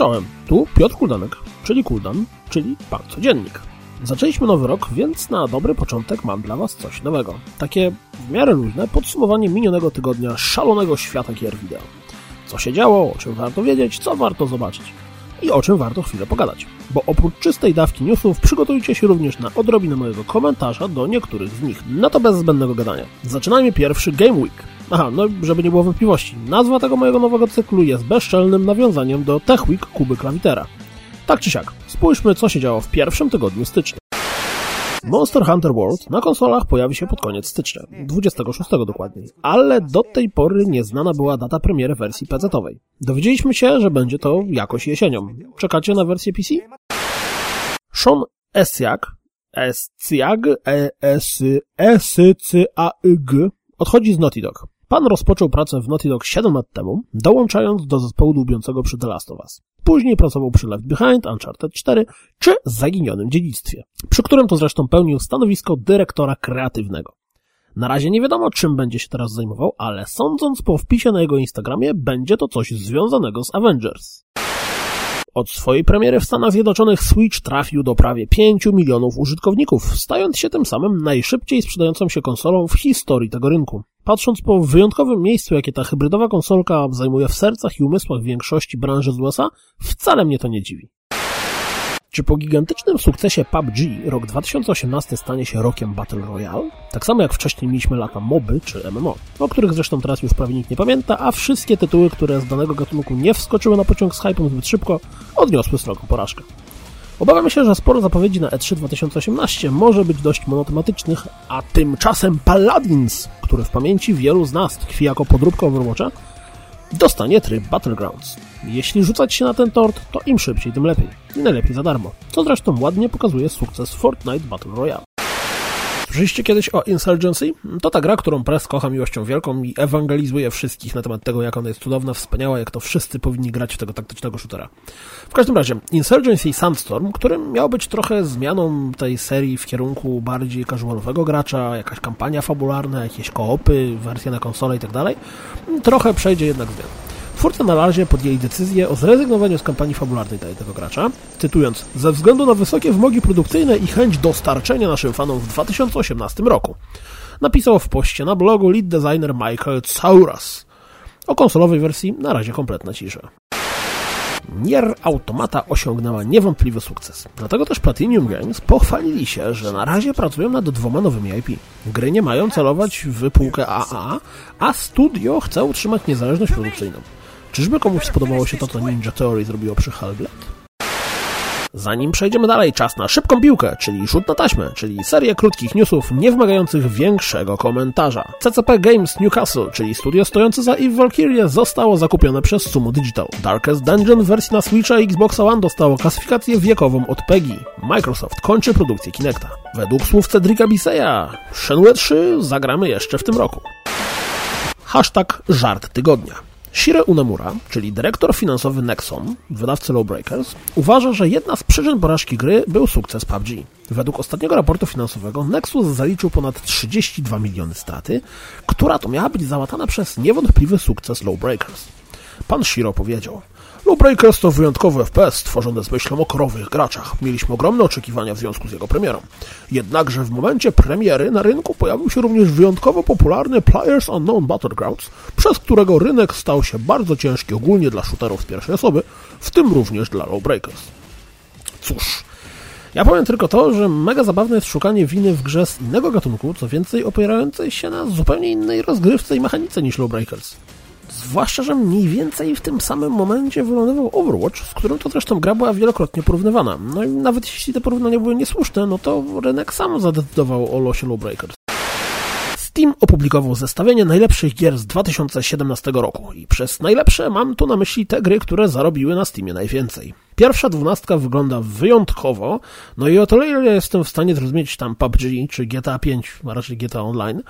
czołem, tu Piotr Kuldanek, czyli Kuldan, czyli Pan Codziennik. Zaczęliśmy nowy rok, więc na dobry początek mam dla Was coś nowego. Takie w miarę luźne podsumowanie minionego tygodnia szalonego świata gier wideo. Co się działo, o czym warto wiedzieć, co warto zobaczyć i o czym warto chwilę pogadać. Bo oprócz czystej dawki newsów przygotujcie się również na odrobinę mojego komentarza do niektórych z nich. No to bez zbędnego gadania. Zaczynajmy pierwszy Game Week. Aha, no żeby nie było wątpliwości, nazwa tego mojego nowego cyklu jest bezczelnym nawiązaniem do Tech Week Kuby Klawitera. Tak czy siak, spójrzmy co się działo w pierwszym tygodniu stycznia. Monster Hunter World na konsolach pojawi się pod koniec stycznia, 26 dokładniej, ale do tej pory nieznana była data premiery wersji PC-owej. Dowiedzieliśmy się, że będzie to jakoś jesienią. Czekacie na wersję PC? Sean Esiak, Esciag, e s s c a g odchodzi z Naughty Dog. Pan rozpoczął pracę w Naughty Dog 7 lat temu, dołączając do zespołu dłubiącego przy The Last of Us. Później pracował przy Left Behind, Uncharted 4 czy Zaginionym Dziedzictwie, przy którym to zresztą pełnił stanowisko dyrektora kreatywnego. Na razie nie wiadomo, czym będzie się teraz zajmował, ale sądząc po wpisie na jego Instagramie, będzie to coś związanego z Avengers. Od swojej premiery w Stanach Zjednoczonych Switch trafił do prawie 5 milionów użytkowników, stając się tym samym najszybciej sprzedającą się konsolą w historii tego rynku. Patrząc po wyjątkowym miejscu, jakie ta hybrydowa konsolka zajmuje w sercach i umysłach większości branży z USA, wcale mnie to nie dziwi. Czy po gigantycznym sukcesie PUBG rok 2018 stanie się rokiem Battle Royale? Tak samo jak wcześniej mieliśmy lata MOBY czy MMO, o których zresztą teraz już prawie nikt nie pamięta, a wszystkie tytuły, które z danego gatunku nie wskoczyły na pociąg z hypem zbyt szybko, odniosły sroką porażkę. Obawiam się, że sporo zapowiedzi na E3 2018 może być dość monotematycznych, a tymczasem Paladins, który w pamięci wielu z nas tkwi jako podróbka Overwatcha, dostanie tryb Battlegrounds. Jeśli rzucać się na ten tort, to im szybciej, tym lepiej. I najlepiej za darmo. Co zresztą ładnie pokazuje sukces Fortnite Battle Royale. Słyszeliście kiedyś o Insurgency? To ta gra, którą Press kocha miłością wielką i ewangelizuje wszystkich na temat tego, jak ona jest cudowna, wspaniała, jak to wszyscy powinni grać w tego taktycznego shootera. W każdym razie, Insurgency Sandstorm, którym miał być trochę zmianą tej serii w kierunku bardziej casualowego gracza, jakaś kampania fabularna, jakieś koopy, wersja na konsolę i tak trochę przejdzie jednak zmian. Twórcy na razie podjęli decyzję o zrezygnowaniu z kampanii fabularnej tego gracza, cytując, ze względu na wysokie wymogi produkcyjne i chęć dostarczenia naszym fanom w 2018 roku. Napisał w poście na blogu lead designer Michael Sauras. O konsolowej wersji na razie kompletna cisza. Nier Automata osiągnęła niewątpliwy sukces. Dlatego też Platinum Games pochwalili się, że na razie pracują nad dwoma nowymi IP. Gry nie mają celować w półkę AA, a studio chce utrzymać niezależność produkcyjną. Czyżby komuś spodobało się to, co Ninja Theory zrobiło przy Hellblade? Zanim przejdziemy dalej, czas na szybką piłkę, czyli rzut na taśmę, czyli serię krótkich newsów nie wymagających większego komentarza. CCP Games Newcastle, czyli studio stojące za Eve Valkyrie, zostało zakupione przez Sumo Digital. Darkest Dungeon w wersji na Switcha i Xbox One dostało klasyfikację wiekową od PEGI. Microsoft kończy produkcję Kinecta. Według słów Cedrika Biseya, Shenmue 3 zagramy jeszcze w tym roku. Hashtag żart tygodnia. Shire Unemura, czyli dyrektor finansowy Nexon, wydawcy Lawbreakers, uważa, że jedna z przyczyn porażki gry był sukces PUBG. Według ostatniego raportu finansowego Nexus zaliczył ponad 32 miliony straty, która to miała być załatana przez niewątpliwy sukces Lawbreakers. Pan Shiro powiedział, Lawbreakers to wyjątkowy FPS stworzony z myślą o korowych graczach. Mieliśmy ogromne oczekiwania w związku z jego premierą. Jednakże w momencie premiery na rynku pojawił się również wyjątkowo popularny Players Unknown Battlegrounds, przez którego rynek stał się bardzo ciężki ogólnie dla shooterów z pierwszej osoby, w tym również dla Lawbreakers. Cóż, ja powiem tylko to, że mega zabawne jest szukanie winy w grze z innego gatunku, co więcej opierającej się na zupełnie innej rozgrywce i mechanice niż Lawbreakers. Zwłaszcza, że mniej więcej w tym samym momencie wylądował Overwatch, z którym to zresztą gra była wielokrotnie porównywana. No i nawet jeśli te porównania były niesłuszne, no to rynek sam zadecydował o losie Lawbreakers. Steam opublikował zestawienie najlepszych gier z 2017 roku i przez najlepsze mam tu na myśli te gry, które zarobiły na Steamie najwięcej. Pierwsza dwunastka wygląda wyjątkowo, no i o tyle ile jestem w stanie zrozumieć tam PUBG czy GTA 5, a raczej GTA Online,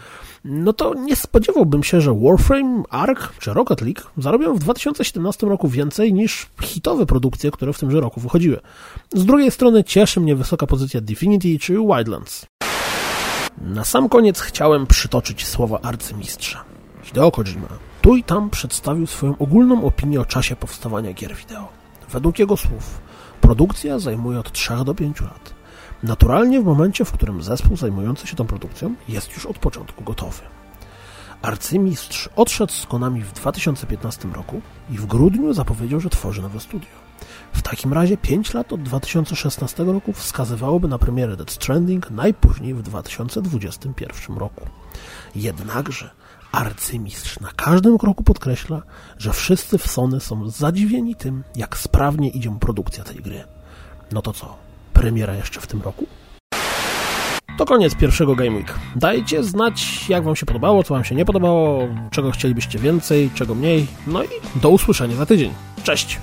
no to nie spodziewałbym się, że Warframe, Ark czy Rocket League zarobią w 2017 roku więcej niż hitowe produkcje, które w tymże roku wychodziły. Z drugiej strony cieszy mnie wysoka pozycja Divinity czy Wildlands. Na sam koniec chciałem przytoczyć słowa arcymistrza. Hideo Kojima tu i tam przedstawił swoją ogólną opinię o czasie powstawania gier wideo. Według jego słów produkcja zajmuje od 3 do 5 lat. Naturalnie w momencie, w którym zespół zajmujący się tą produkcją jest już od początku gotowy. Arcymistrz odszedł z Konami w 2015 roku i w grudniu zapowiedział, że tworzy nowe studio. W takim razie 5 lat od 2016 roku wskazywałoby na premierę Dead Stranding najpóźniej w 2021 roku. Jednakże arcymistrz na każdym kroku podkreśla, że wszyscy w Sony są zadziwieni tym, jak sprawnie idzie produkcja tej gry. No to co? Premiera jeszcze w tym roku? To koniec pierwszego Game Week. Dajcie znać, jak Wam się podobało, co Wam się nie podobało, czego chcielibyście więcej, czego mniej. No i do usłyszenia za tydzień. Cześć!